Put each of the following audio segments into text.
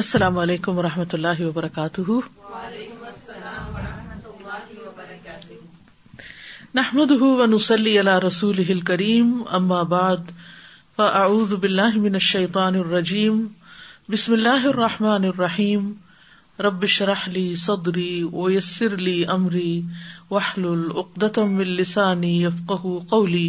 السلام علیکم و رحمۃ اللہ وبرکاتہ نحمد ونسلی علی رسول کریم ہل کریم اماباد فاز من شعیطان الرجیم بسم اللہ الرحمٰن الرحیم رب شرح لی صدری ویسر لی امری علی عمری واہل العدت قولی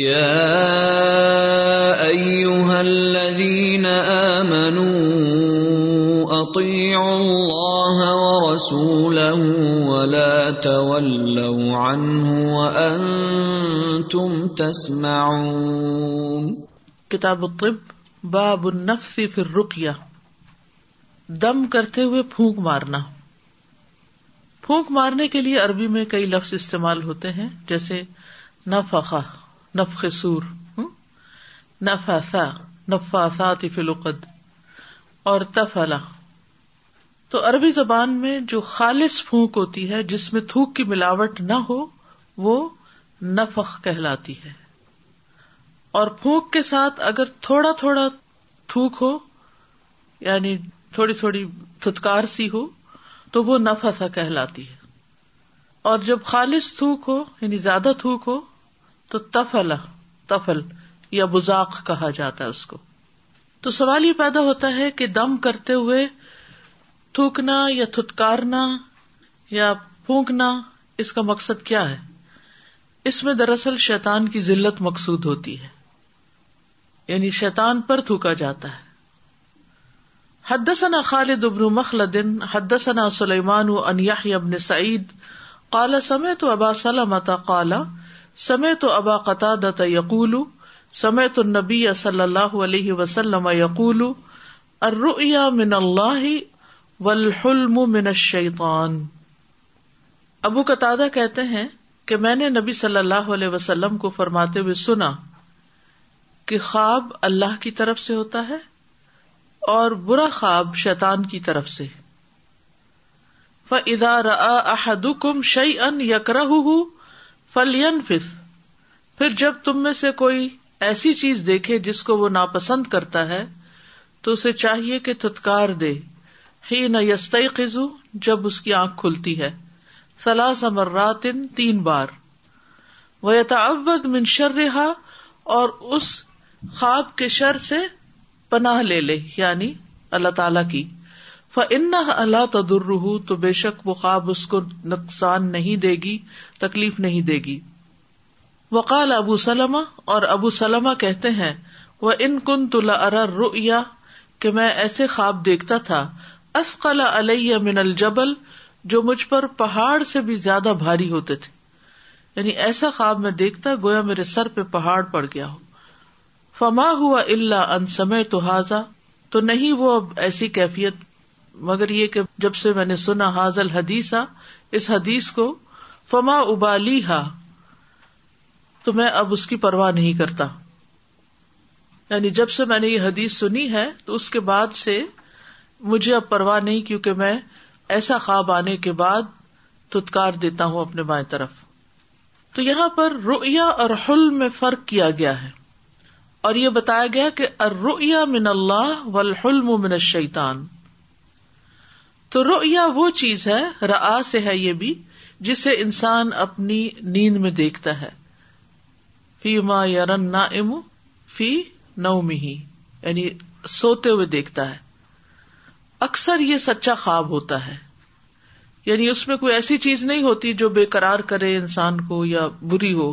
يا أيها الذين آمنوا أطيعوا الله ورسوله ولا تولوا عنه وأنتم تسمعون کتاب قب في الرقية دم کرتے ہوئے پھونک مارنا پھونک مارنے کے لیے عربی میں کئی لفظ استعمال ہوتے ہیں جیسے نفخہ سور نفاسا نفاسات اور تفلا تو عربی زبان میں جو خالص پھونک ہوتی ہے جس میں تھوک کی ملاوٹ نہ ہو وہ نفخ کہلاتی ہے اور پھونک کے ساتھ اگر تھوڑا تھوڑا تھوک ہو یعنی تھوڑی تھوڑی تھتکار سی ہو تو وہ نفاسا کہلاتی ہے اور جب خالص تھوک ہو یعنی زیادہ تھوک ہو تو تفل تفل یا بزاق کہا جاتا ہے اس کو تو سوال یہ پیدا ہوتا ہے کہ دم کرتے ہوئے تھوکنا یا تھتکارنا یا پھونکنا اس کا مقصد کیا ہے اس میں دراصل شیتان کی ضلعت مقصود ہوتی ہے یعنی شیتان پر تھوکا جاتا ہے حدثنا خالد ابن مخلد حدثنا سلیمان ان سلیمان ابن سعید قال سمعت ابا سلامت قال سمے تو ابا قطع یقول سمے تو نبی صلی اللہ علیہ وسلم یقول اریا من اللہ والحلم من الشیطان ابو قطع کہتے ہیں کہ میں نے نبی صلی اللہ علیہ وسلم کو فرماتے ہوئے سنا کہ خواب اللہ کی طرف سے ہوتا ہے اور برا خواب شیطان کی طرف سے فدار احد کم شعی ان یکرہ فلی جب تم میں سے کوئی ایسی چیز دیکھے جس کو وہ ناپسند کرتا ہے تو اسے چاہیے کہ تھتکار دے ہی نہ یست خزو جب اس کی آنکھ کھلتی ہے سلاحمر تین بار وہ یتا منشر رہا اور اس خواب کے شر سے پناہ لے لے یعنی اللہ تعالی کی فن اللہ تدر تو بے شک وہ خواب اس کو نقصان نہیں دے گی تکلیف نہیں دے گی وقال ابو سلما اور ابو سلما کہتے ہیں وہ ان کن تلا ارا رو یا کہ میں ایسے خواب دیکھتا تھا افقال علیہ من الجبل جو مجھ پر پہاڑ سے بھی زیادہ بھاری ہوتے تھے یعنی ایسا خواب میں دیکھتا گویا میرے سر پہ پہاڑ پڑ گیا ہو فما ہوا اللہ ان سمے تو حاضا تو نہیں وہ اب ایسی کیفیت مگر یہ کہ جب سے میں نے سنا حاضل حدیث اس حدیث کو فما ابالی ہا تو میں اب اس کی پرواہ نہیں کرتا یعنی جب سے میں نے یہ حدیث سنی ہے تو اس کے بعد سے مجھے اب پرواہ نہیں کیونکہ میں ایسا خواب آنے کے بعد تتکار دیتا ہوں اپنے بائیں طرف تو یہاں پر رویا اور حلم میں فرق کیا گیا ہے اور یہ بتایا گیا کہ اریا من اللہ من شیتان تو رویا وہ چیز ہے را سے ہے یہ بھی جسے انسان اپنی نیند میں دیکھتا ہے فی ما یارن نہ ام فی نو ہی یعنی سوتے ہوئے دیکھتا ہے اکثر یہ سچا خواب ہوتا ہے یعنی اس میں کوئی ایسی چیز نہیں ہوتی جو بے قرار کرے انسان کو یا بری ہو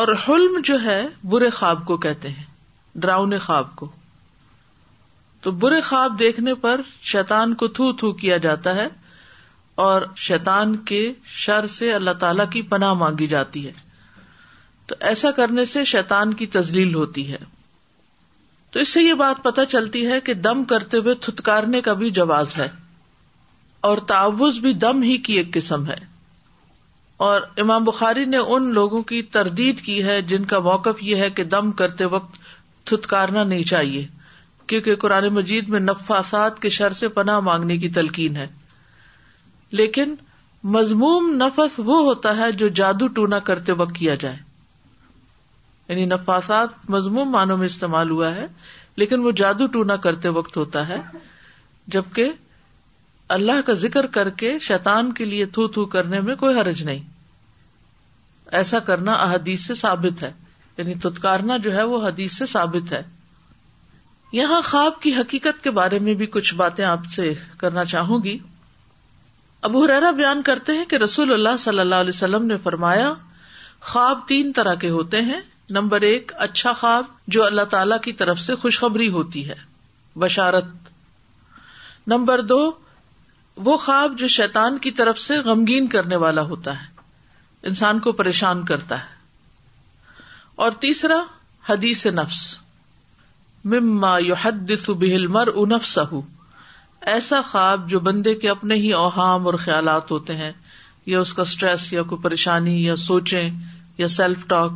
اور حلم جو ہے برے خواب کو کہتے ہیں ڈراؤنے خواب کو تو برے خواب دیکھنے پر شیطان کو تھو تھو کیا جاتا ہے اور شیتان کے شر سے اللہ تعالی کی پناہ مانگی جاتی ہے تو ایسا کرنے سے شیتان کی تزلیل ہوتی ہے تو اس سے یہ بات پتا چلتی ہے کہ دم کرتے ہوئے تھتکارنے کا بھی جواز ہے اور تعوض بھی دم ہی کی ایک قسم ہے اور امام بخاری نے ان لوگوں کی تردید کی ہے جن کا موقف یہ ہے کہ دم کرتے وقت تھتکارنا نہیں چاہیے کیونکہ قرآن مجید میں نفاسات کے شر سے پناہ مانگنے کی تلقین ہے لیکن مضموم نفس وہ ہوتا ہے جو جادو ٹونا کرتے وقت کیا جائے یعنی نفاسات مضموم معنوں میں استعمال ہوا ہے لیکن وہ جادو ٹونا کرتے وقت ہوتا ہے جبکہ اللہ کا ذکر کر کے شیطان کے لیے تھو تھو کرنے میں کوئی حرج نہیں ایسا کرنا احادیث سے ثابت ہے یعنی تھتکارنا جو ہے وہ حدیث سے ثابت ہے یہاں خواب کی حقیقت کے بارے میں بھی کچھ باتیں آپ سے کرنا چاہوں گی ابو حرارا بیان کرتے ہیں کہ رسول اللہ صلی اللہ علیہ وسلم نے فرمایا خواب تین طرح کے ہوتے ہیں نمبر ایک اچھا خواب جو اللہ تعالی کی طرف سے خوشخبری ہوتی ہے بشارت نمبر دو وہ خواب جو شیطان کی طرف سے غمگین کرنے والا ہوتا ہے انسان کو پریشان کرتا ہے اور تیسرا حدیث نفس مما بہل مر اونف صحو ایسا خواب جو بندے کے اپنے ہی اوہام اور خیالات ہوتے ہیں یا اس کا اسٹریس یا کوئی پریشانی یا سوچیں یا سیلف ٹاک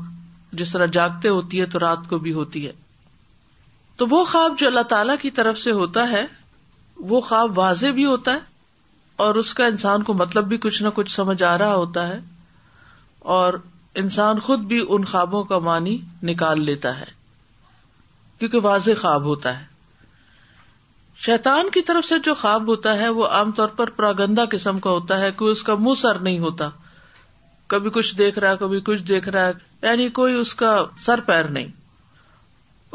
جس طرح جاگتے ہوتی ہے تو رات کو بھی ہوتی ہے تو وہ خواب جو اللہ تعالی کی طرف سے ہوتا ہے وہ خواب واضح بھی ہوتا ہے اور اس کا انسان کو مطلب بھی کچھ نہ کچھ سمجھ آ رہا ہوتا ہے اور انسان خود بھی ان خوابوں کا معنی نکال لیتا ہے کیونکہ واضح خواب ہوتا ہے شیتان کی طرف سے جو خواب ہوتا ہے وہ عام طور پر پراگندا قسم کا ہوتا ہے کوئی اس کا منہ سر نہیں ہوتا کبھی کچھ دیکھ رہا ہے کبھی کچھ دیکھ رہا ہے یعنی کوئی اس کا سر پیر نہیں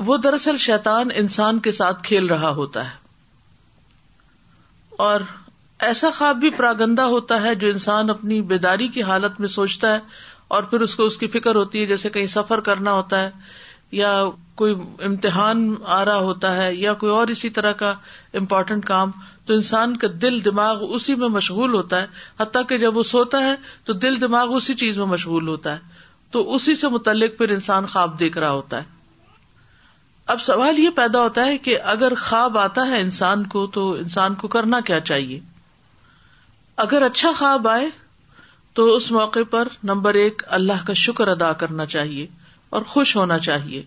وہ دراصل شیتان انسان کے ساتھ کھیل رہا ہوتا ہے اور ایسا خواب بھی پراگندا ہوتا ہے جو انسان اپنی بیداری کی حالت میں سوچتا ہے اور پھر اس کو اس کی فکر ہوتی ہے جیسے کہیں سفر کرنا ہوتا ہے یا کوئی امتحان آ رہا ہوتا ہے یا کوئی اور اسی طرح کا امپورٹینٹ کام تو انسان کا دل دماغ اسی میں مشغول ہوتا ہے حتیٰ کہ جب وہ سوتا ہے تو دل دماغ اسی چیز میں مشغول ہوتا ہے تو اسی سے متعلق پھر انسان خواب دیکھ رہا ہوتا ہے اب سوال یہ پیدا ہوتا ہے کہ اگر خواب آتا ہے انسان کو تو انسان کو کرنا کیا چاہیے اگر اچھا خواب آئے تو اس موقع پر نمبر ایک اللہ کا شکر ادا کرنا چاہیے اور خوش ہونا چاہیے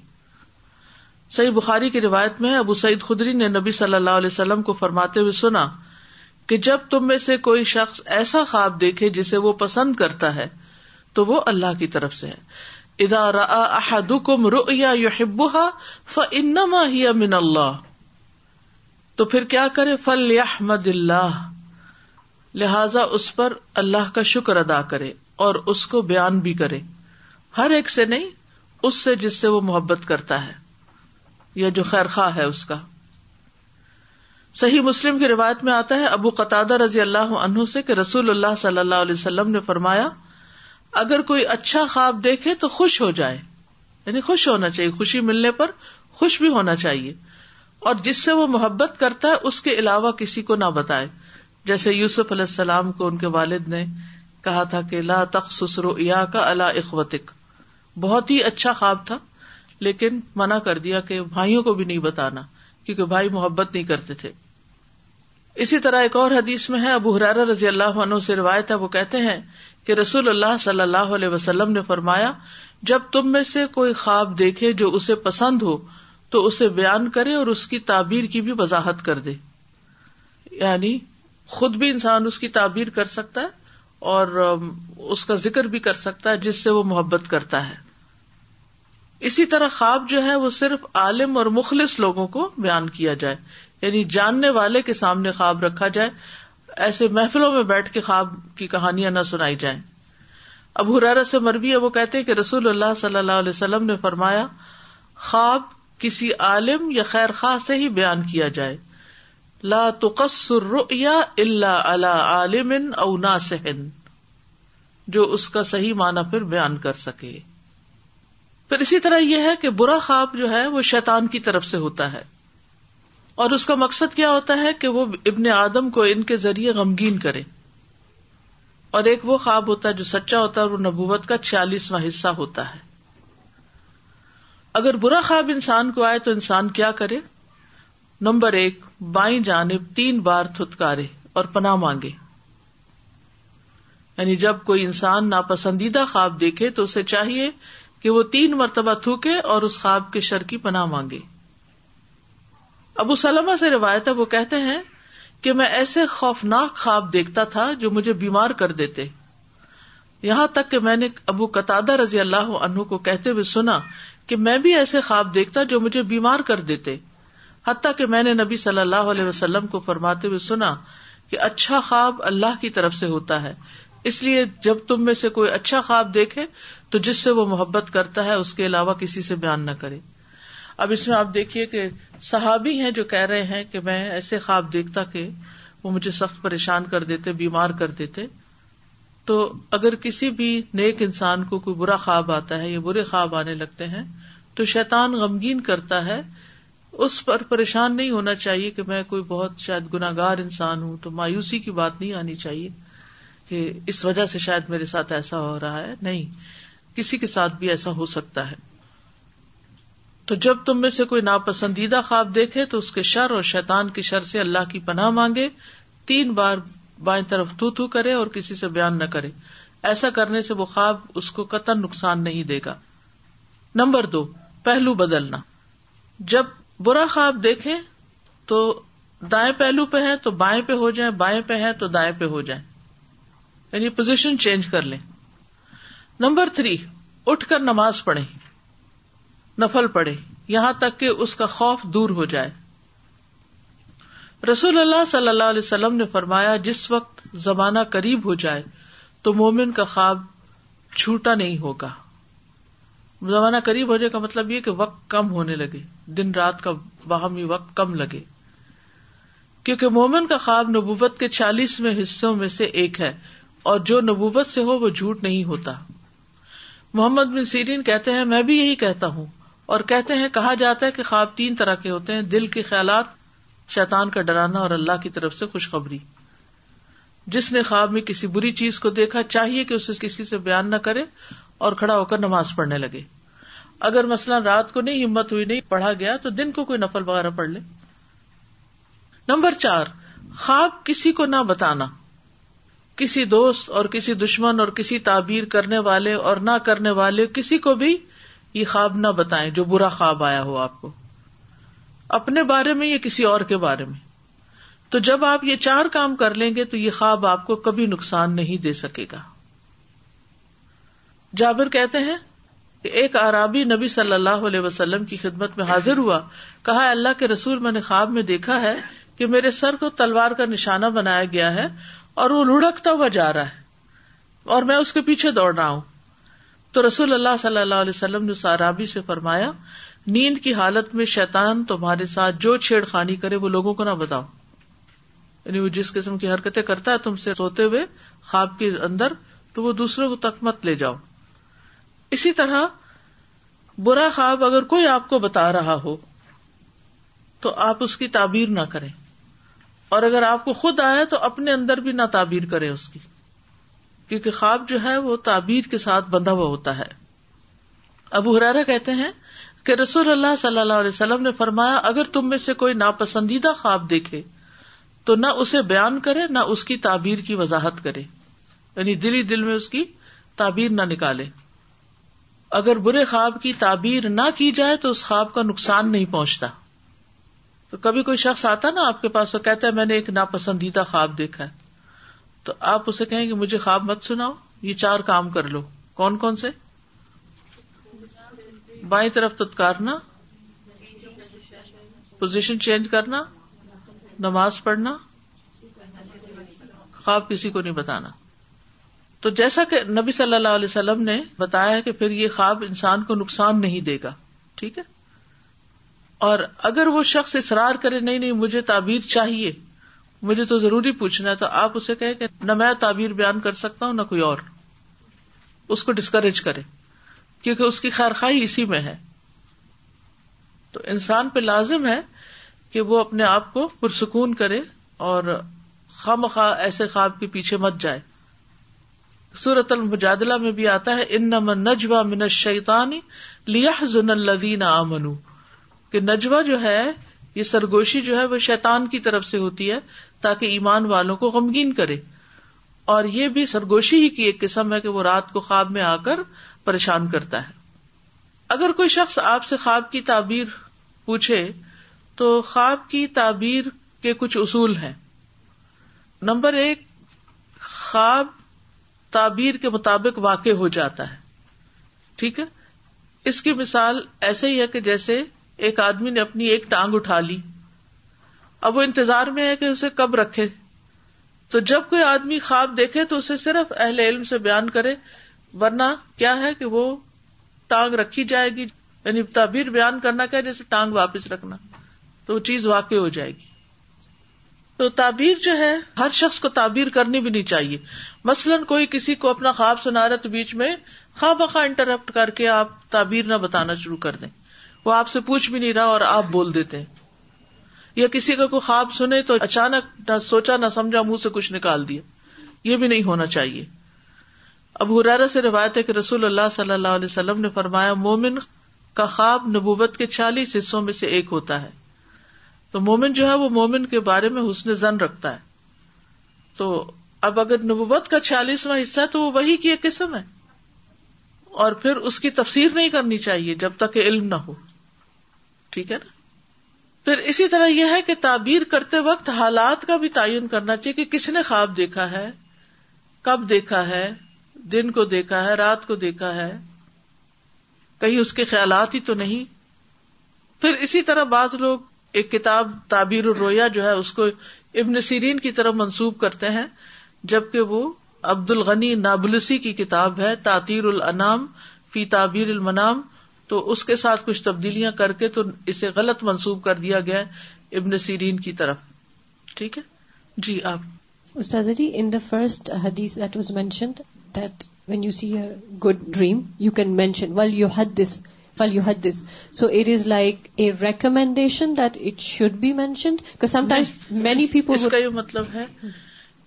صحیح بخاری کی روایت میں ابو سعید خدری نے نبی صلی اللہ علیہ وسلم کو فرماتے ہوئے سنا کہ جب تم میں سے کوئی شخص ایسا خواب دیکھے جسے وہ پسند کرتا ہے تو وہ اللہ کی طرف سے ہے من اللہ تو پھر کیا کرے فل احمد اللہ لہذا اس پر اللہ کا شکر ادا کرے اور اس کو بیان بھی کرے ہر ایک سے نہیں اس سے جس سے وہ محبت کرتا ہے یا جو خیر خواہ ہے اس کا صحیح مسلم کی روایت میں آتا ہے ابو قطع رضی اللہ عنہ سے کہ رسول اللہ صلی اللہ علیہ وسلم نے فرمایا اگر کوئی اچھا خواب دیکھے تو خوش ہو جائے یعنی خوش ہونا چاہیے خوشی ملنے پر خوش بھی ہونا چاہیے اور جس سے وہ محبت کرتا ہے اس کے علاوہ کسی کو نہ بتائے جیسے یوسف علیہ السلام کو ان کے والد نے کہا تھا کہ لا تخ رؤیا کا اللہ اخوتک بہت ہی اچھا خواب تھا لیکن منع کر دیا کہ بھائیوں کو بھی نہیں بتانا کیونکہ بھائی محبت نہیں کرتے تھے اسی طرح ایک اور حدیث میں ہے ابو حرارہ رضی اللہ عنہ سے روایت ہے وہ کہتے ہیں کہ رسول اللہ صلی اللہ علیہ وسلم نے فرمایا جب تم میں سے کوئی خواب دیکھے جو اسے پسند ہو تو اسے بیان کرے اور اس کی تعبیر کی بھی وضاحت کر دے یعنی خود بھی انسان اس کی تعبیر کر سکتا ہے اور اس کا ذکر بھی کر سکتا ہے جس سے وہ محبت کرتا ہے اسی طرح خواب جو ہے وہ صرف عالم اور مخلص لوگوں کو بیان کیا جائے یعنی جاننے والے کے سامنے خواب رکھا جائے ایسے محفلوں میں بیٹھ کے خواب کی کہانیاں نہ سنائی جائیں اب سے مربی ہے وہ کہتے کہ رسول اللہ صلی اللہ علیہ وسلم نے فرمایا خواب کسی عالم یا خیر خواہ سے ہی بیان کیا جائے لا رؤیا الا اللہ عالم او ناسہن جو اس کا صحیح معنی پھر بیان کر سکے پھر اسی طرح یہ ہے کہ برا خواب جو ہے وہ شیطان کی طرف سے ہوتا ہے اور اس کا مقصد کیا ہوتا ہے کہ وہ ابن آدم کو ان کے ذریعے غمگین کرے اور ایک وہ خواب ہوتا ہے جو سچا ہوتا ہے اور نبوت کا چھیالیسواں حصہ ہوتا ہے اگر برا خواب انسان کو آئے تو انسان کیا کرے نمبر ایک بائیں جانب تین بار تھتکارے اور پناہ مانگے یعنی جب کوئی انسان ناپسندیدہ خواب دیکھے تو اسے چاہیے کہ وہ تین مرتبہ تھوکے اور اس خواب کے شر کی پناہ مانگے ابو سلمہ سے روایت ہے وہ کہتے ہیں کہ میں ایسے خوفناک خواب دیکھتا تھا جو مجھے بیمار کر دیتے یہاں تک کہ میں نے ابو قطع رضی اللہ عنہ کو کہتے ہوئے سنا کہ میں بھی ایسے خواب دیکھتا جو مجھے بیمار کر دیتے حتیٰ کہ میں نے نبی صلی اللہ علیہ وسلم کو فرماتے ہوئے سنا کہ اچھا خواب اللہ کی طرف سے ہوتا ہے اس لیے جب تم میں سے کوئی اچھا خواب دیکھے تو جس سے وہ محبت کرتا ہے اس کے علاوہ کسی سے بیان نہ کرے اب اس میں آپ دیکھیے کہ صحابی ہیں جو کہہ رہے ہیں کہ میں ایسے خواب دیکھتا کہ وہ مجھے سخت پریشان کر دیتے بیمار کر دیتے تو اگر کسی بھی نیک انسان کو کوئی برا خواب آتا ہے یا برے خواب آنے لگتے ہیں تو شیطان غمگین کرتا ہے اس پر پریشان نہیں ہونا چاہیے کہ میں کوئی بہت شاید گناگار انسان ہوں تو مایوسی کی بات نہیں آنی چاہیے کہ اس وجہ سے شاید میرے ساتھ ایسا ہو رہا ہے نہیں کسی کے ساتھ بھی ایسا ہو سکتا ہے تو جب تم میں سے کوئی ناپسندیدہ خواب دیکھے تو اس کے شر اور شیطان کے شر سے اللہ کی پناہ مانگے تین بار بائیں طرف تو تو کرے اور کسی سے بیان نہ کرے ایسا کرنے سے وہ خواب اس کو قطر نقصان نہیں دے گا نمبر دو پہلو بدلنا جب برا خواب دیکھیں تو دائیں پہلو پہ ہے تو بائیں پہ ہو جائیں بائیں پہ ہے تو دائیں پہ ہو جائیں یعنی پوزیشن چینج کر لیں نمبر تھری اٹھ کر نماز پڑھے نفل پڑھے یہاں تک کہ اس کا خوف دور ہو جائے رسول اللہ صلی اللہ علیہ وسلم نے فرمایا جس وقت زمانہ قریب ہو جائے تو مومن کا خواب چھوٹا نہیں ہوگا زمانہ قریب ہو جائے کا مطلب یہ کہ وقت کم ہونے لگے دن رات کا باہمی وقت کم لگے کیونکہ مومن کا خواب نبوت کے چالیسویں حصوں میں سے ایک ہے اور جو نبوت سے ہو وہ جھوٹ نہیں ہوتا محمد بن سیرین کہتے ہیں میں بھی یہی کہتا ہوں اور کہتے ہیں کہا جاتا ہے کہ خواب تین طرح کے ہوتے ہیں دل کے خیالات شیطان کا ڈرانا اور اللہ کی طرف سے خوشخبری جس نے خواب میں کسی بری چیز کو دیکھا چاہیے کہ اسے کسی سے بیان نہ کرے اور کھڑا ہو کر نماز پڑھنے لگے اگر مثلا رات کو نہیں ہمت ہوئی نہیں پڑھا گیا تو دن کو کوئی نفل وغیرہ پڑھ لے نمبر چار خواب کسی کو نہ بتانا کسی دوست اور کسی دشمن اور کسی تعبیر کرنے والے اور نہ کرنے والے کسی کو بھی یہ خواب نہ بتائیں جو برا خواب آیا ہو آپ کو اپنے بارے میں یا کسی اور کے بارے میں تو جب آپ یہ چار کام کر لیں گے تو یہ خواب آپ کو کبھی نقصان نہیں دے سکے گا جابر کہتے ہیں کہ ایک عرابی نبی صلی اللہ علیہ وسلم کی خدمت میں حاضر ہوا کہا اللہ کے رسول میں نے خواب میں دیکھا ہے کہ میرے سر کو تلوار کا نشانہ بنایا گیا ہے اور وہ لڑکتا ہوا جا رہا ہے اور میں اس کے پیچھے دوڑ رہا ہوں تو رسول اللہ صلی اللہ علیہ وسلم نے سارابی سے فرمایا نیند کی حالت میں شیتان تمہارے ساتھ جو چھیڑ خانی کرے وہ لوگوں کو نہ بتاؤ یعنی وہ جس قسم کی حرکتیں کرتا ہے تم سے سوتے ہوئے خواب کے اندر تو وہ دوسروں کو تک مت لے جاؤ اسی طرح برا خواب اگر کوئی آپ کو بتا رہا ہو تو آپ اس کی تعبیر نہ کریں اور اگر آپ کو خود آیا تو اپنے اندر بھی نہ تعبیر کرے اس کی کیونکہ خواب جو ہے وہ تعبیر کے ساتھ بندھا ہوا ہوتا ہے ابو حرارا کہتے ہیں کہ رسول اللہ صلی اللہ علیہ وسلم نے فرمایا اگر تم میں سے کوئی ناپسندیدہ خواب دیکھے تو نہ اسے بیان کرے نہ اس کی تعبیر کی وضاحت کرے یعنی دل ہی دل میں اس کی تعبیر نہ نکالے اگر برے خواب کی تعبیر نہ کی جائے تو اس خواب کا نقصان نہیں پہنچتا تو کبھی کوئی شخص آتا نا آپ کے پاس تو کہتا ہے میں نے ایک ناپسندیدہ خواب دیکھا ہے تو آپ اسے کہیں کہ مجھے خواب مت سناؤ یہ چار کام کر لو کون کون سے بائیں طرف تتکارنا پوزیشن چینج کرنا نماز پڑھنا خواب کسی کو نہیں بتانا تو جیسا کہ نبی صلی اللہ علیہ وسلم نے بتایا کہ پھر یہ خواب انسان کو نقصان نہیں دے گا ٹھیک ہے اور اگر وہ شخص اصرار کرے نہیں نہیں مجھے تعبیر چاہیے مجھے تو ضروری پوچھنا ہے تو آپ اسے کہیں کہ نہ میں تعبیر بیان کر سکتا ہوں نہ کوئی اور اس کو ڈسکریج کرے کیونکہ اس کی خیر خائی اسی میں ہے تو انسان پہ لازم ہے کہ وہ اپنے آپ کو پرسکون کرے اور خم خواہ ایسے خواب کے پیچھے مت جائے سورت المجادلہ میں بھی آتا ہے ان نجوا من شیتانی لیا زن الدین آ کہ نجوا جو ہے یہ سرگوشی جو ہے وہ شیتان کی طرف سے ہوتی ہے تاکہ ایمان والوں کو غمگین کرے اور یہ بھی سرگوشی ہی کی ایک قسم ہے کہ وہ رات کو خواب میں آ کر پریشان کرتا ہے اگر کوئی شخص آپ سے خواب کی تعبیر پوچھے تو خواب کی تعبیر کے کچھ اصول ہیں نمبر ایک خواب تعبیر کے مطابق واقع ہو جاتا ہے ٹھیک ہے اس کی مثال ایسے ہی ہے کہ جیسے ایک آدمی نے اپنی ایک ٹانگ اٹھا لی اب وہ انتظار میں ہے کہ اسے کب رکھے تو جب کوئی آدمی خواب دیکھے تو اسے صرف اہل علم سے بیان کرے ورنہ کیا ہے کہ وہ ٹانگ رکھی جائے گی یعنی تعبیر بیان کرنا کیا جیسے ٹانگ واپس رکھنا تو وہ چیز واقع ہو جائے گی تو تعبیر جو ہے ہر شخص کو تعبیر کرنی بھی نہیں چاہیے مثلاً کوئی کسی کو اپنا خواب سنا رہا تو بیچ میں خواب خواہ انٹرپٹ کر کے آپ تعبیر نہ بتانا شروع کر دیں وہ آپ سے پوچھ بھی نہیں رہا اور آپ بول دیتے ہیں یا کسی کا کوئی خواب سنے تو اچانک نہ سوچا نہ سمجھا منہ سے کچھ نکال دیا یہ بھی نہیں ہونا چاہیے اب حرارا سے روایت ہے کہ رسول اللہ صلی اللہ علیہ وسلم نے فرمایا مومن کا خواب نبوت کے چالیس حصوں میں سے ایک ہوتا ہے تو مومن جو ہے وہ مومن کے بارے میں حسن زن رکھتا ہے تو اب اگر نبوت کا چھیالیسواں حصہ ہے تو وہی کی ایک قسم ہے اور پھر اس کی تفسیر نہیں کرنی چاہیے جب تک کہ علم نہ ہو ٹھیک ہے نا پھر اسی طرح یہ ہے کہ تعبیر کرتے وقت حالات کا بھی تعین کرنا چاہیے کہ کس نے خواب دیکھا ہے کب دیکھا ہے دن کو دیکھا ہے رات کو دیکھا ہے کہیں اس کے خیالات ہی تو نہیں پھر اسی طرح بعض لوگ ایک کتاب تعبیر الرویا جو ہے اس کو ابن سیرین کی طرف منسوب کرتے ہیں جبکہ وہ عبد الغنی نابلسی کی کتاب ہے تعطیر الانام فی تعبیر المنام تو اس کے ساتھ کچھ تبدیلیاں کر کے تو اسے غلط منسوب کر دیا گیا ابن سیرین کی طرف ٹھیک ہے جی آپ جی ان دا فرسٹ حدیث that was mentioned that when you see a good dream you can mention well you had this well you had this so it is like a recommendation that it should be mentioned many people اس کا یہ مطلب ہے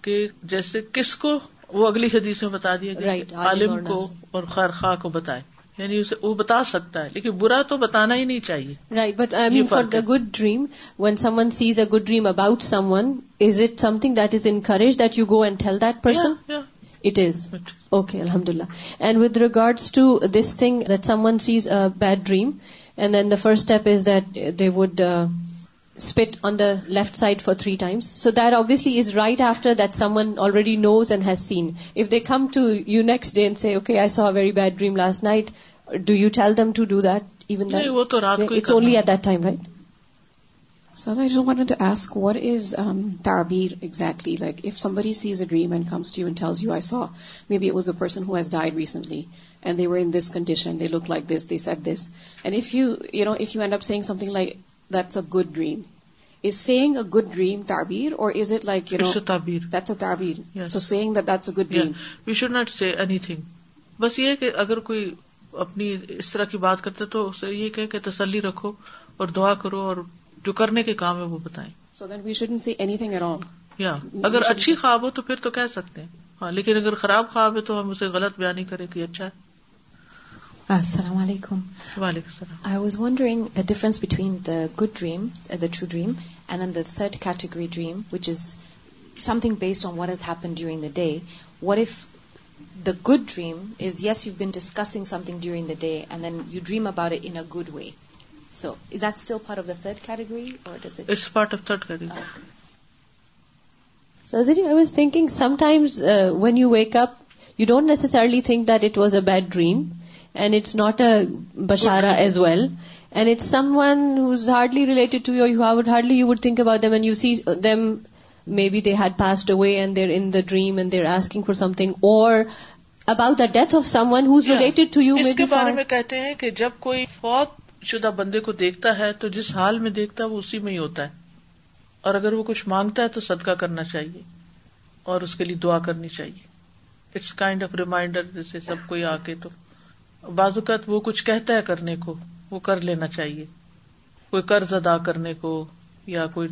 کہ جیسے کس کو وہ اگلی حدیث میں بتا دیا گیا عالم کو اور خرخواہ کو بتائے یعنی اسے وہ بتا سکتا ہے لیکن برا تو بتانا ہی نہیں چاہیے right but I mean for the good dream when someone sees a good dream about someone is it something that is encourage that you go and tell that person it is okay الحمد للہ and with regards to this thing that someone sees a bad dream and then the first step is that they would spit on the left side for 3 times. So that obviously is right after that someone already knows and has seen. If they come to you next day and say, okay, I saw a very bad dream last night, do you tell them to do that? Even that, it's only at that time, right? So I just wanted to ask, what is um, ta'bir exactly? Like, if somebody sees a dream and comes to you and tells you, I saw, maybe it was a person who has died recently, and they were in this condition, they looked like this, they said this. And if you end up saying something like, that's a good dream is saying a good dream تعبیر or is it like you know تعبیر that's a تعبیر so saying that that's a good dream we should not say anything بس یہ کہ اگر کوئی اپنی اس طرح کی بات کرتے تو اسے یہ کہے کہ تسلی رکھو اور دعا کرو اور جو کرنے کے کام ہے وہ بتائیں so that we shouldn't see anything around یا اگر اچھی خواب ہو تو پھر تو کہہ سکتے ہیں ہاں، لیکن اگر خراب خواب ہے تو ہم اسے غلط بیان نہیں کریں کہ اچھا ہے السلام علیکم I was wondering difference between the good dream true dream the third category dream which is something based on what is happen during the day what if the good dream is yes you been discussing thing during day and then you dream about good way third when you wake up don't necessarily think it was a bad dream and it's not a بشارا as well and it's someone who's hardly related to your you how hardly you would think about them and you see them maybe they had passed away and they're in the dream and they're asking for something or about the death of someone who's related to you میرے بارے میں کہتے ہیں کہ جب کوئی فوت شدہ بندے کو دیکھتا ہے تو جس حال میں دیکھتا ہے وہ اسی میں ہی ہوتا ہے اور اگر وہ کچھ مانگتا ہے تو صدقہ کرنا چاہیے اور اس کے لیے دعا کرنی چاہیے اٹس کائنڈ آف ریمائنڈر جیسے سب کوئی آ کے تو بعض اوقات وہ کچھ کہتا ہے کرنے کو وہ کر لینا چاہیے کوئی قرض ادا کرنے کو یا کوئی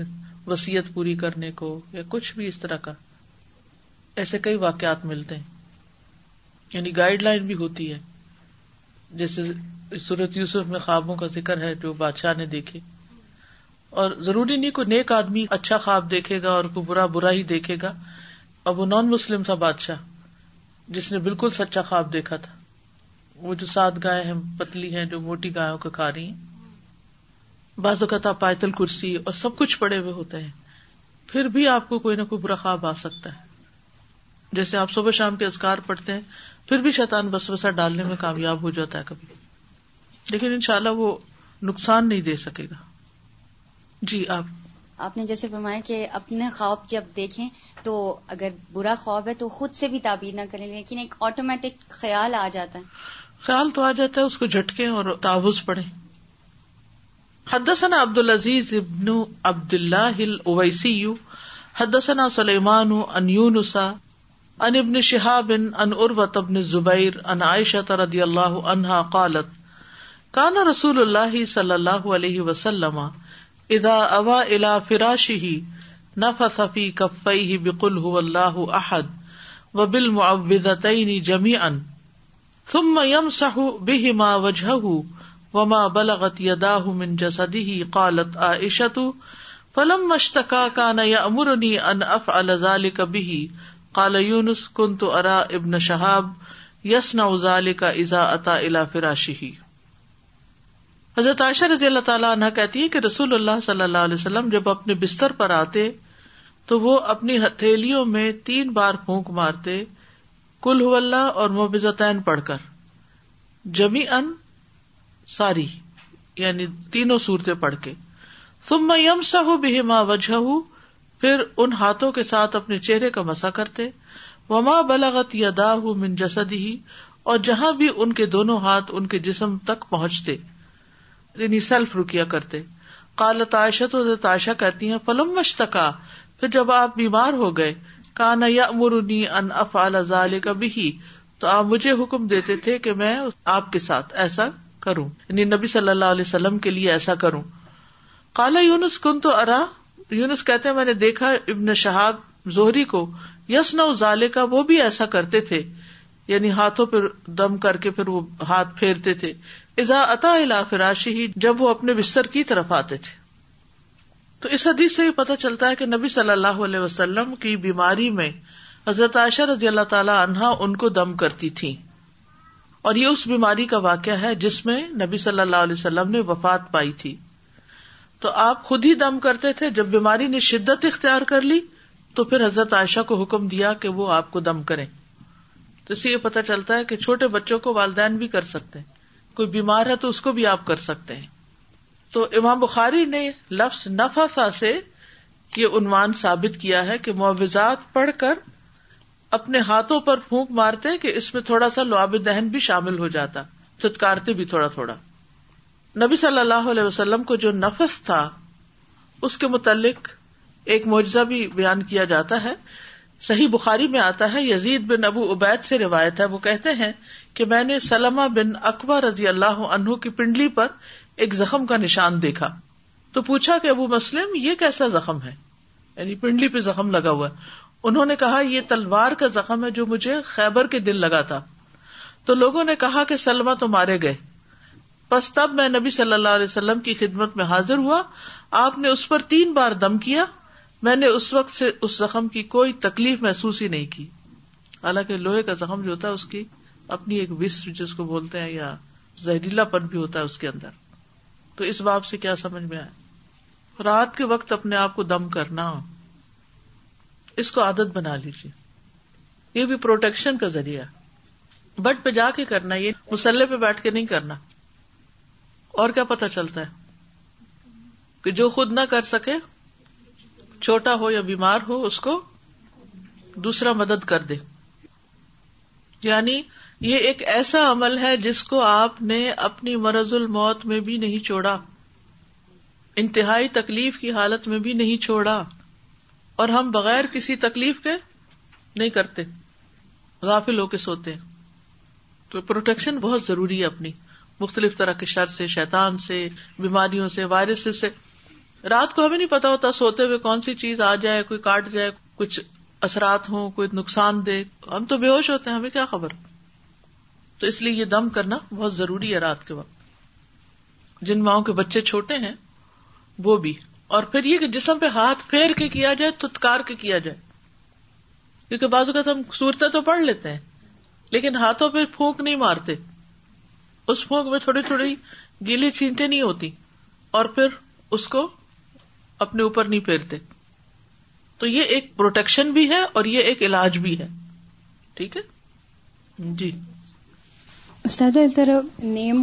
وسیعت پوری کرنے کو یا کچھ بھی اس طرح کا ایسے کئی واقعات ملتے ہیں یعنی گائیڈ لائن بھی ہوتی ہے جیسے صورت یوسف میں خوابوں کا ذکر ہے جو بادشاہ نے دیکھے اور ضروری نہیں کوئی نیک آدمی اچھا خواب دیکھے گا اور کوئی برا برا ہی دیکھے گا اب وہ نان مسلم تھا بادشاہ جس نے بالکل سچا خواب دیکھا تھا وہ جو سات گائے ہیں پتلی ہیں جو موٹی گایوں کھا رہی ہیں بعض اوقات آپ پائتل کرسی اور سب کچھ پڑے ہوئے ہوتے ہیں پھر بھی آپ کو کوئی نہ کوئی برا خواب آ سکتا ہے جیسے آپ صبح شام کے ازکار پڑتے ہیں پھر بھی شیطان بس بسا ڈالنے میں کامیاب ہو جاتا ہے کبھی لیکن انشاءاللہ وہ نقصان نہیں دے سکے گا جی آپ آپ نے جیسے فرمایا کہ اپنے خواب جب دیکھیں تو اگر برا خواب ہے تو خود سے بھی تعبیر نہ کریں لیکن ایک آٹومیٹک خیال آ جاتا ہے خیال تو آ جاتا ہے اس کو جھٹکے اور تعاون پڑے عبد العزیز ابن عبد اللہ اویسی حدسنا سلیمان ابن ابن شہاب ان اروت زبیر ان عائشہ اللہ عنہا قالت کان رسول اللہ صلی اللہ علیہ وسلم ادا اوا الا فراشی نف صفی کفئی بک الح اللہ احد وبل ابین جمی ان ثم يمسح بهما وجهه وما بلغت يداه من جسده قالت عائشة فلما اشتكى كان يأمرني أن أفعل ذلك به قال يونس كنت أرى ابن شهاب يصنع ذلك إذا أتى إلى فراشه حضرت عائشہ رضی اللہ تعالیٰ عنہ کہتی ہے کہ رسول اللہ صلی اللہ علیہ وسلم جب اپنے بستر پر آتے تو وہ اپنی ہتھیلیوں میں تین بار پھونک مارتے کل ہو اللہ اور مبزتین پڑھ کر جمی ان ساری یعنی تینوں صورتیں پڑھ کے یم وجہ پھر ان ہاتھوں کے ساتھ اپنے چہرے کا مسا کرتے وما ماں بلاغت یا دا جسد ہی اور جہاں بھی ان کے دونوں ہاتھ ان کے جسم تک پہنچتے یعنی سیلف رکیا کرتے کال تاشا کہتی ہیں پلم مشتقا پھر جب آپ بیمار ہو گئے کانا یا امرنی ان اف عالیہ بھی ہی تو آپ مجھے حکم دیتے تھے کہ میں آپ کے ساتھ ایسا کروں یعنی نبی صلی اللہ علیہ وسلم کے لیے ایسا کروں کالا یونس کن تو ارا یونس کہتے میں نے دیکھا ابن شہاب زہری کو یس نو ظالے کا وہ بھی ایسا کرتے تھے یعنی ہاتھوں پہ دم کر کے پھر وہ ہاتھ پھیرتے تھے ازا عطا فراشی ہی جب وہ اپنے بستر کی طرف آتے تھے تو اس حدیث سے یہ پتا چلتا ہے کہ نبی صلی اللہ علیہ وسلم کی بیماری میں حضرت عائشہ رضی اللہ تعالی عنہا ان کو دم کرتی تھی اور یہ اس بیماری کا واقعہ ہے جس میں نبی صلی اللہ علیہ وسلم نے وفات پائی تھی تو آپ خود ہی دم کرتے تھے جب بیماری نے شدت اختیار کر لی تو پھر حضرت عائشہ کو حکم دیا کہ وہ آپ کو دم کریں تو اسے یہ پتہ چلتا ہے کہ چھوٹے بچوں کو والدین بھی کر سکتے ہیں کوئی بیمار ہے تو اس کو بھی آپ کر سکتے ہیں تو امام بخاری نے لفظ نفاسا سے یہ عنوان ثابت کیا ہے کہ معاوضات پڑھ کر اپنے ہاتھوں پر پھونک مارتے کہ اس میں تھوڑا سا لعاب دہن بھی شامل ہو جاتا چھتکارتے بھی تھوڑا تھوڑا نبی صلی اللہ علیہ وسلم کو جو نفس تھا اس کے متعلق ایک معجزہ بھی بیان کیا جاتا ہے صحیح بخاری میں آتا ہے یزید بن ابو عبید سے روایت ہے وہ کہتے ہیں کہ میں نے سلما بن اکبر رضی اللہ عنہ کی پنڈلی پر ایک زخم کا نشان دیکھا تو پوچھا کہ ابو مسلم یہ کیسا زخم ہے یعنی پنڈلی پہ زخم لگا ہوا انہوں نے کہا یہ تلوار کا زخم ہے جو مجھے خیبر کے دل لگا تھا تو لوگوں نے کہا کہ سلما تو مارے گئے بس تب میں نبی صلی اللہ علیہ وسلم کی خدمت میں حاضر ہوا آپ نے اس پر تین بار دم کیا میں نے اس وقت سے اس زخم کی کوئی تکلیف محسوس ہی نہیں کی حالانکہ لوہے کا زخم جو ہوتا ہے اس کی اپنی ایک وس جس کو بولتے ہیں یا زہریلا پن بھی ہوتا ہے اس کے اندر تو اس باب سے کیا سمجھ میں آئے رات کے وقت اپنے آپ کو دم کرنا اس کو عادت بنا لیجیے یہ بھی پروٹیکشن کا ذریعہ بٹ پہ جا کے کرنا یہ مسلح پہ بیٹھ کے نہیں کرنا اور کیا پتا چلتا ہے کہ جو خود نہ کر سکے چھوٹا ہو یا بیمار ہو اس کو دوسرا مدد کر دے یعنی یہ ایک ایسا عمل ہے جس کو آپ نے اپنی مرض الموت میں بھی نہیں چھوڑا انتہائی تکلیف کی حالت میں بھی نہیں چھوڑا اور ہم بغیر کسی تکلیف کے نہیں کرتے غافل ہو کے سوتے تو پروٹیکشن بہت ضروری ہے اپنی مختلف طرح کے شر سے شیتان سے بیماریوں سے وائرس سے رات کو ہمیں نہیں پتا ہوتا سوتے ہوئے کون سی چیز آ جائے کوئی کاٹ جائے کچھ اثرات ہوں کوئی نقصان دے ہم تو بے ہوش ہوتے ہیں ہمیں کیا خبر تو اس لیے یہ دم کرنا بہت ضروری ہے رات کے وقت جن ماؤں کے بچے چھوٹے ہیں وہ بھی اور پھر یہ کہ جسم پہ ہاتھ پھیر کے کیا جائے کے کیا جائے کیونکہ بازو کا تو ہم صورتیں تو پڑھ لیتے ہیں لیکن ہاتھوں پہ پھونک نہیں مارتے اس پھونک میں تھوڑی تھوڑی گیلی چینٹیں نہیں ہوتی اور پھر اس کو اپنے اوپر نہیں پھیرتے تو یہ ایک پروٹیکشن بھی ہے اور یہ ایک علاج بھی ہے ٹھیک ہے جی استاد name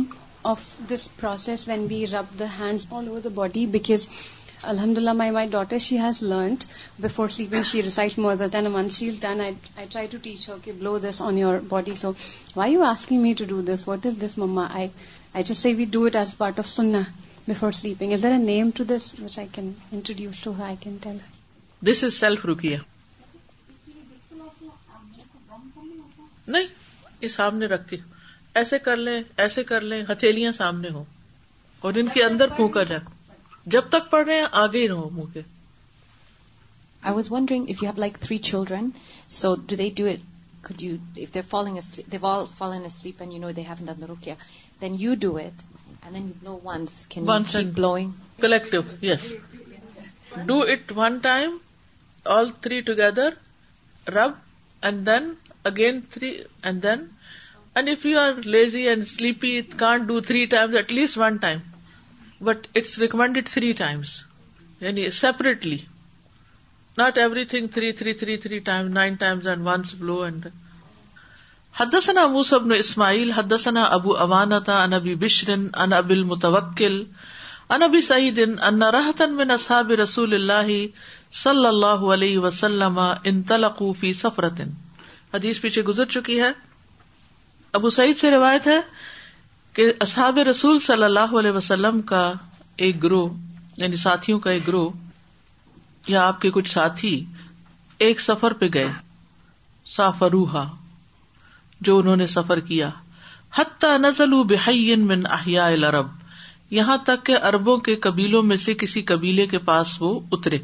of this process when we rub the hand all over the body because الحمد للہ my my daughter she has learned before sleeping she recite more than one shall done I try to teach ہو کہ blow this on your body so why you asking me to do this what is this mama I I just say we do it as part of سننا before sleeping is there a name to this which I can introduce to I can tell this is self رکیا نہیں یہ سامنے رکھ کے ایسے کر لیں ایسے کر لیں ہتھیلیاں سامنے ہوں اور ان کے اندر پھونکا جائے جب تک پڑھ رہے ہیں آگے ہی رہو منہ کے I was wondering if you have like three children so do they do it could you if they they follow done رکیا then you do it and then you know once blowing collective yes do it one time all three together rub and then again three and then and if you are lazy and sleepy it can't do three times at least one time but it's recommended three times یعنی separately not everything three three three three time nine times and blow and حدثنا موسى اسماعیل اسماعيل حدثنا ابو المتوكل عن ابي سعيد ان رهتا من اصحاب رسول الله صلى الله عليه وسلم انطلقوا في سفرة حدیث پیچھے گزر چکی ہے ابو سعید سے روایت ہے کہ اصحاب رسول صلی اللہ علیہ وسلم کا ایک گروہ یعنی ساتھیوں کا ایک گروہ یا آپ کے کچھ ساتھی ایک سفر پہ گئے سافروہا جو انہوں نے سفر کیا حت نزل بحی العرب یہاں تک کہ اربوں کے قبیلوں میں سے کسی قبیلے کے پاس وہ اترے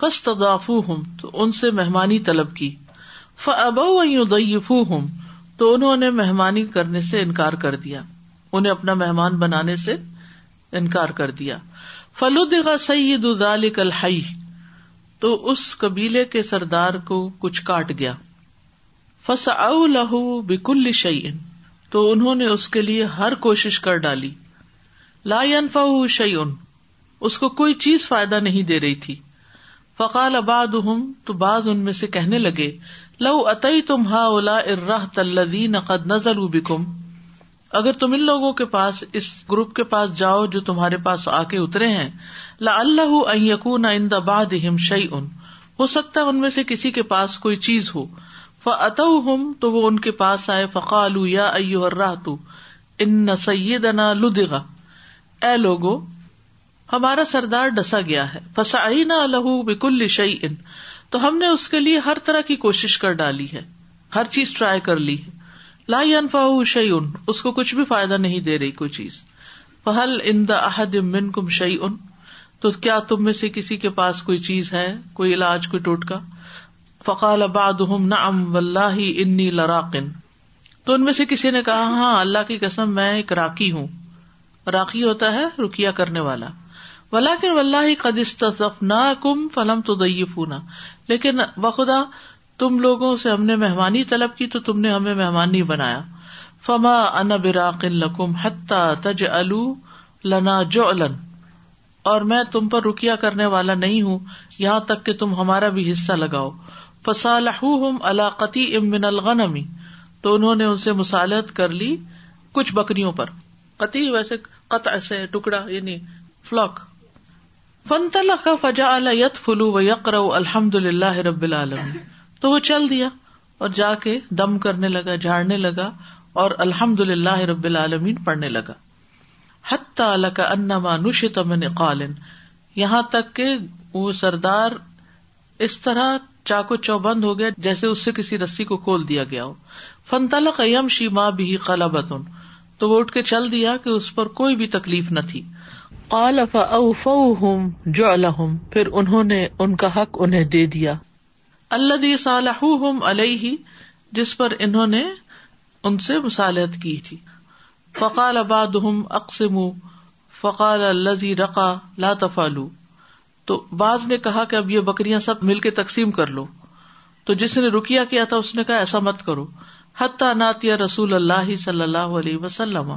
فاستضافوہم تو ان سے مہمانی طلب کی ان یضیفوہم تو انہوں نے مہمانی کرنے سے انکار کر دیا انہیں اپنا مہمان بنانے سے انکار کر دیا سید کا الحی تو اس قبیلے کے سردار کو کچھ کاٹ گیا فس لہ بیکل شعین تو انہوں نے اس کے لیے ہر کوشش کر ڈالی لا انفا شعین اس کو کوئی چیز فائدہ نہیں دے رہی تھی فقال اباد تو بعض ان میں سے کہنے لگے لو اتئی تم ہا اولا ارح تلین قد نظر بکم اگر تم ان لوگوں کے پاس اس گروپ کے پاس جاؤ جو تمہارے پاس آ کے اترے ہیں لا اللہ یقون ان شعی ان ہو سکتا ہے ان میں سے کسی کے پاس کوئی چیز ہو ہم تو وہ ان کے پاس آئے فقا الراہ اے لوگو ہمارا سردار ڈسا گیا ہے فسا نہ الہ بک شعی ان تو ہم نے اس کے لیے ہر طرح کی کوشش کر ڈالی ہے ہر چیز ٹرائی کر لی ہے لا انفا شعی ان کو کچھ بھی فائدہ نہیں دے رہی کوئی چیز ان ان دا کم شعی تو کیا تم میں سے کسی کے پاس کوئی چیز ہے کوئی علاج کوئی ٹوٹکا فقال اباد ہم نہ لراقن تو ان میں سے کسی نے کہا ہاں اللہ کی قسم میں ایک راکی ہوں راکی ہوتا ہے رکیا کرنے والا ولہ قدست نہ کم فلم تو دئیے لیکن بخدا تم لوگوں سے ہم نے مہمانی طلب کی تو تم نے ہمیں مہمان نہیں بنایا فما ان براق القم حتا تج الو لنا جو اور میں تم پر رکیا کرنے والا نہیں ہوں یہاں تک کہ تم ہمارا بھی حصہ لگاؤ فصالح علاقتی امن الغنمی تو انہوں نے ان سے مسالت کر لی کچھ بکریوں پر قطع ویسے قطع سے ٹکڑا یعنی فلاک فن طلح کا فجا الت فلو و یقر الحمد للہ رب العالم تو وہ چل دیا اور جا کے دم کرنے لگا جھاڑنے لگا اور الحمد للہ رب العالمین پڑھنے لگا حت کا تمن قالن یہاں تک کہ وہ سردار اس طرح چاقو چوبند ہو گیا جیسے اس سے کسی رسی کو کھول دیا گیا ہو فن تلق یم شی ماں بھی کال بتن تو وہ اٹھ کے چل دیا کہ اس پر کوئی بھی تکلیف نہ تھی پھر انہوں نے ان کا حق انہیں دے دیا اللہ علیہ جس پر انہوں نے ان سے مصالحت کی تھی فقال اباد ہم اقسم فقال الزی رقا لا الح تو باز نے کہا کہ اب یہ بکریاں سب مل کے تقسیم کر لو تو جس نے رکیا کیا تھا اس نے کہا ایسا مت کرو حتہ ناتیہ رسول اللہ صلی اللہ علیہ وسلم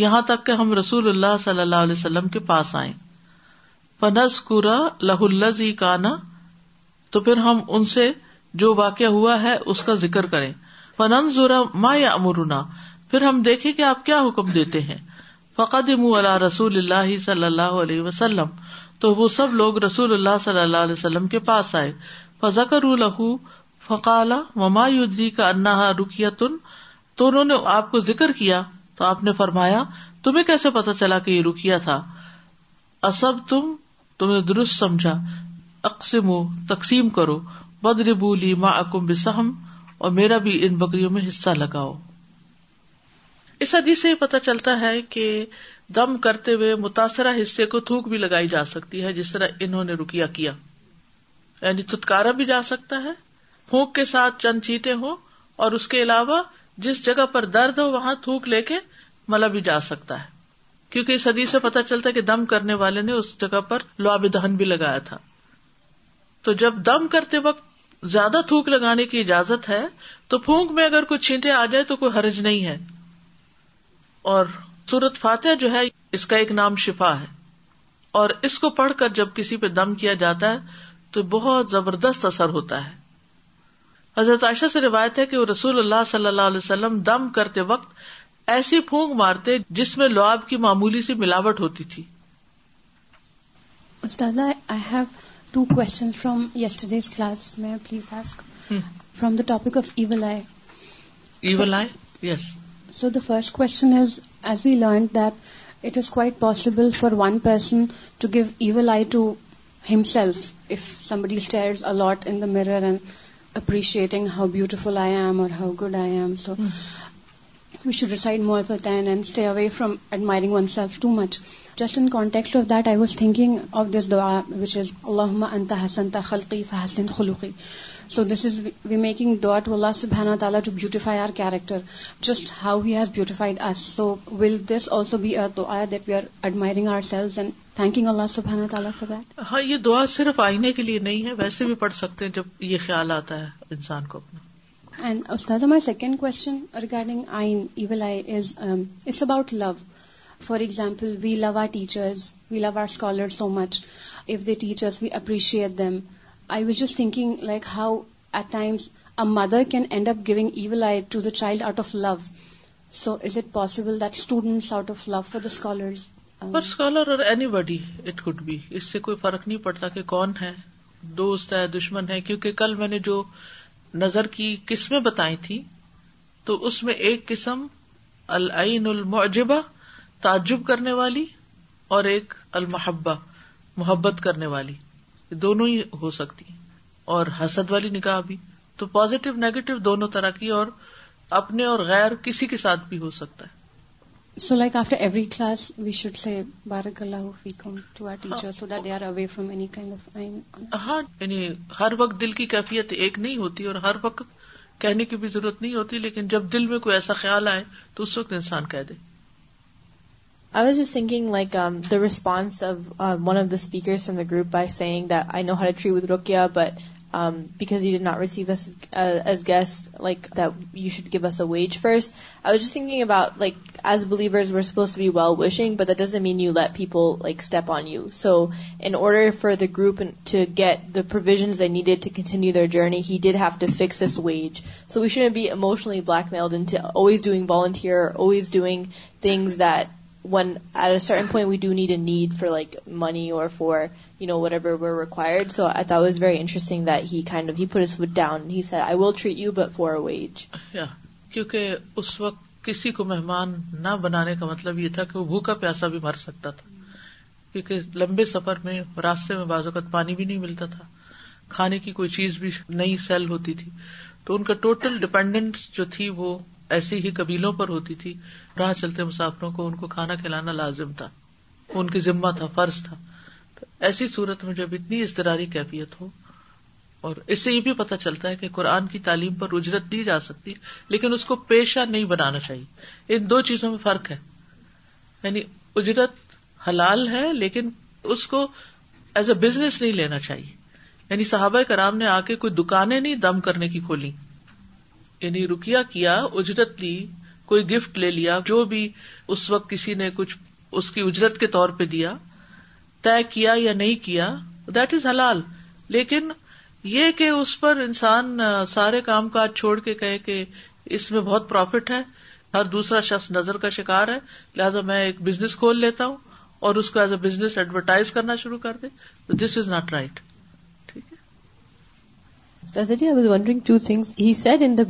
یہاں تک کہ ہم رسول اللہ صلی اللہ علیہ وسلم کے پاس آئے پنس قرآ لہ الزی کانا تو پھر ہم ان سے جو واقع ہوا ہے اس کا ذکر کرے ما یا امرنا پھر ہم دیکھے آپ کیا حکم دیتے ہیں فقد ام اللہ رسول اللہ صلی اللہ علیہ وسلم تو وہ سب لوگ رسول اللہ صلی اللہ علیہ وسلم کے پاس آئے فضکر الح فق مماحی کا انہا رکیتن تن تو انہوں نے آپ کو ذکر کیا تو آپ نے فرمایا تمہیں کیسے پتا چلا کہ یہ رکیا تھا اصب تم تمہیں درست سمجھا اقسم تقسیم کرو لی ماں ما بسم اور میرا بھی ان بکریوں میں حصہ لگاؤ اس حدیث سے پتا چلتا ہے کہ دم کرتے ہوئے متاثرہ حصے کو تھوک بھی لگائی جا سکتی ہے جس طرح انہوں نے رکیا کیا یعنی تتکارا بھی جا سکتا ہے پھونک کے ساتھ چند چیٹے ہوں اور اس کے علاوہ جس جگہ پر درد ہو وہاں تھوک لے کے ملا بھی جا سکتا ہے کیونکہ اس حدیث سے پتا چلتا کہ دم کرنے والے نے اس جگہ پر لواب دہن بھی لگایا تھا تو جب دم کرتے وقت زیادہ تھوک لگانے کی اجازت ہے تو پھونک میں اگر کوئی چھینٹے آ جائے تو کوئی حرج نہیں ہے اور سورت فاتح جو ہے اس کا ایک نام شفا ہے اور اس کو پڑھ کر جب کسی پہ دم کیا جاتا ہے تو بہت زبردست اثر ہوتا ہے حضرت عائشہ سے روایت ہے کہ رسول اللہ صلی اللہ علیہ وسلم دم کرتے وقت ایسی پھونک مارتے جس میں لواب کی معمولی سے ملاوٹ ہوتی تھی استاد آئی ہیو ٹو کوسٹرڈیز کلاس میں please ask from the topic of evil eye I yes so the first question is as we learn that it is quite possible for one person to give evil eye to himself and appreciating how beautiful I am or how good I am. So mm-hmm. We should recite more four then and stay away from admiring oneself too much just in context of that I was thinking of this دعا which از اللہ انت حسن تا خلقی فحسن خلقی so this is we making دعا to اللہ سب تعالیٰ to beautify our character just how he has beautified us so will this also be ار دو آئی that we are admiring our selves and thanking اللہ سبحانہ تعالیٰ فار دیٹ ہاں یہ دعا صرف آئینے کے لیے نہیں ہے ویسے بھی پڑھ سکتے ہیں جب یہ خیال آتا ہے انسان کو اپنا my it's about love for example we love our I ٹیچرشیٹ just thinking like how at a mother can end up Gul eye to the child out of love so is it possible that students out of love for the اسکالرزی it be اس سے کوئی فرق نہیں پڑتا کہ کون ہے دوست ہے دشمن ہے کیونکہ کل میں نے جو نظر کی قسمیں بتائی تھی تو اس میں ایک قسم العین المعجبہ تعجب کرنے والی اور ایک المحبا محبت کرنے والی دونوں ہی ہو سکتی اور حسد والی نکاح بھی تو پازیٹو نیگیٹو دونوں طرح کی اور اپنے اور غیر کسی کے ساتھ بھی ہو سکتا ہے so like after every class we should say bar teacher کیفیت ایک نہیں ہوتی اور ہر وقت کہنے کی بھی ضرورت نہیں ہوتی لیکن جب دل میں کوئی ایسا خیال آئے تو اس وقت انسان کہہ دے I was you singing like the response one of the speaker group by سیگ I know her tree with روکیا but Um, because you did not receive us as guests, like, that you should give us a wage first. I was just thinking about, like, as believers, we're supposed to be well-wishing, but that doesn't mean you let people, like, step on you. So in order for the group to get the provisions they needed to continue their journey, he did have to fix this wage. So we shouldn't be emotionally blackmailed into always doing volunteer, always doing things that when at a certain point we do need a need for like money or for you know whatever we're required. So I thought it was very interesting that he kind of he put his foot down. He said, "I will treat you, but for a wage." Yeah, کیونکہ اس وقت کسی کو مہمان نہ بنانے کا مطلب یہ تھا کہ وہ بھوکا پیاسا بھی مر سکتا تھا کیونکہ لمبے سفر میں راستے میں بعض اوقات پانی بھی نہیں ملتا تھا کھانے کی کوئی چیز بھی نہیں سیل ہوتی تھی تو ان کا ٹوٹل ڈپینڈنٹ جو تھی وہ ایسی ہی قبیلوں پر ہوتی تھی راہ چلتے مسافروں کو ان کو کھانا کھلانا لازم تھا ان کی ذمہ تھا فرض تھا ایسی صورت میں جب اتنی استراری کیفیت ہو اور اس سے یہ بھی پتا چلتا ہے کہ قرآن کی تعلیم پر اجرت دی جا سکتی لیکن اس کو پیشہ نہیں بنانا چاہیے ان دو چیزوں میں فرق ہے یعنی اجرت حلال ہے لیکن اس کو ایز اے بزنس نہیں لینا چاہیے یعنی صحابہ کرام نے آ کے کوئی دکانیں نہیں دم کرنے کی کھولی یعنی رکیا کیا اجرت لی کوئی گفٹ لے لیا جو بھی اس وقت کسی نے کچھ اس کی اجرت کے طور پہ دیا طے کیا یا نہیں کیا دیٹ از حلال لیکن یہ کہ اس پر انسان سارے کام کاج چھوڑ کے کہے کہ اس میں بہت پروفٹ ہے ہر دوسرا شخص نظر کا شکار ہے لہٰذا میں ایک بزنس کھول لیتا ہوں اور اس کو ایز اے بزنس ایڈورٹائز کرنا شروع کر دے تو this is not right would in Hades علیہ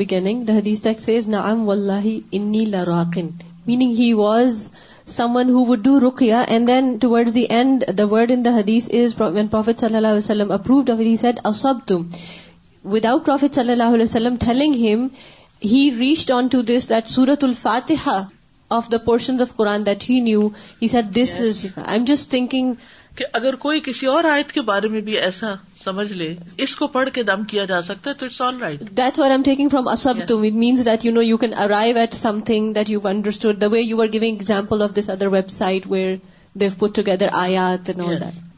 وسلم اپروڈ اب تم وداؤٹ پرافیٹ صلی اللہ علیہ وسلم telling him he reached on to this دورت ال فاتحا of the portions Quran that he knew said this I am just thinking کہ اگر کوئی کسی اور آیت کے بارے میں بھی ایسا سمجھ لے اس کو پڑھ کے دم کیا جا سکتا ہے تو it's all right that what am taking from اسب to it means that you know you can arrive at something that you understand the way you are giving example of this other website where they've put together آیات now that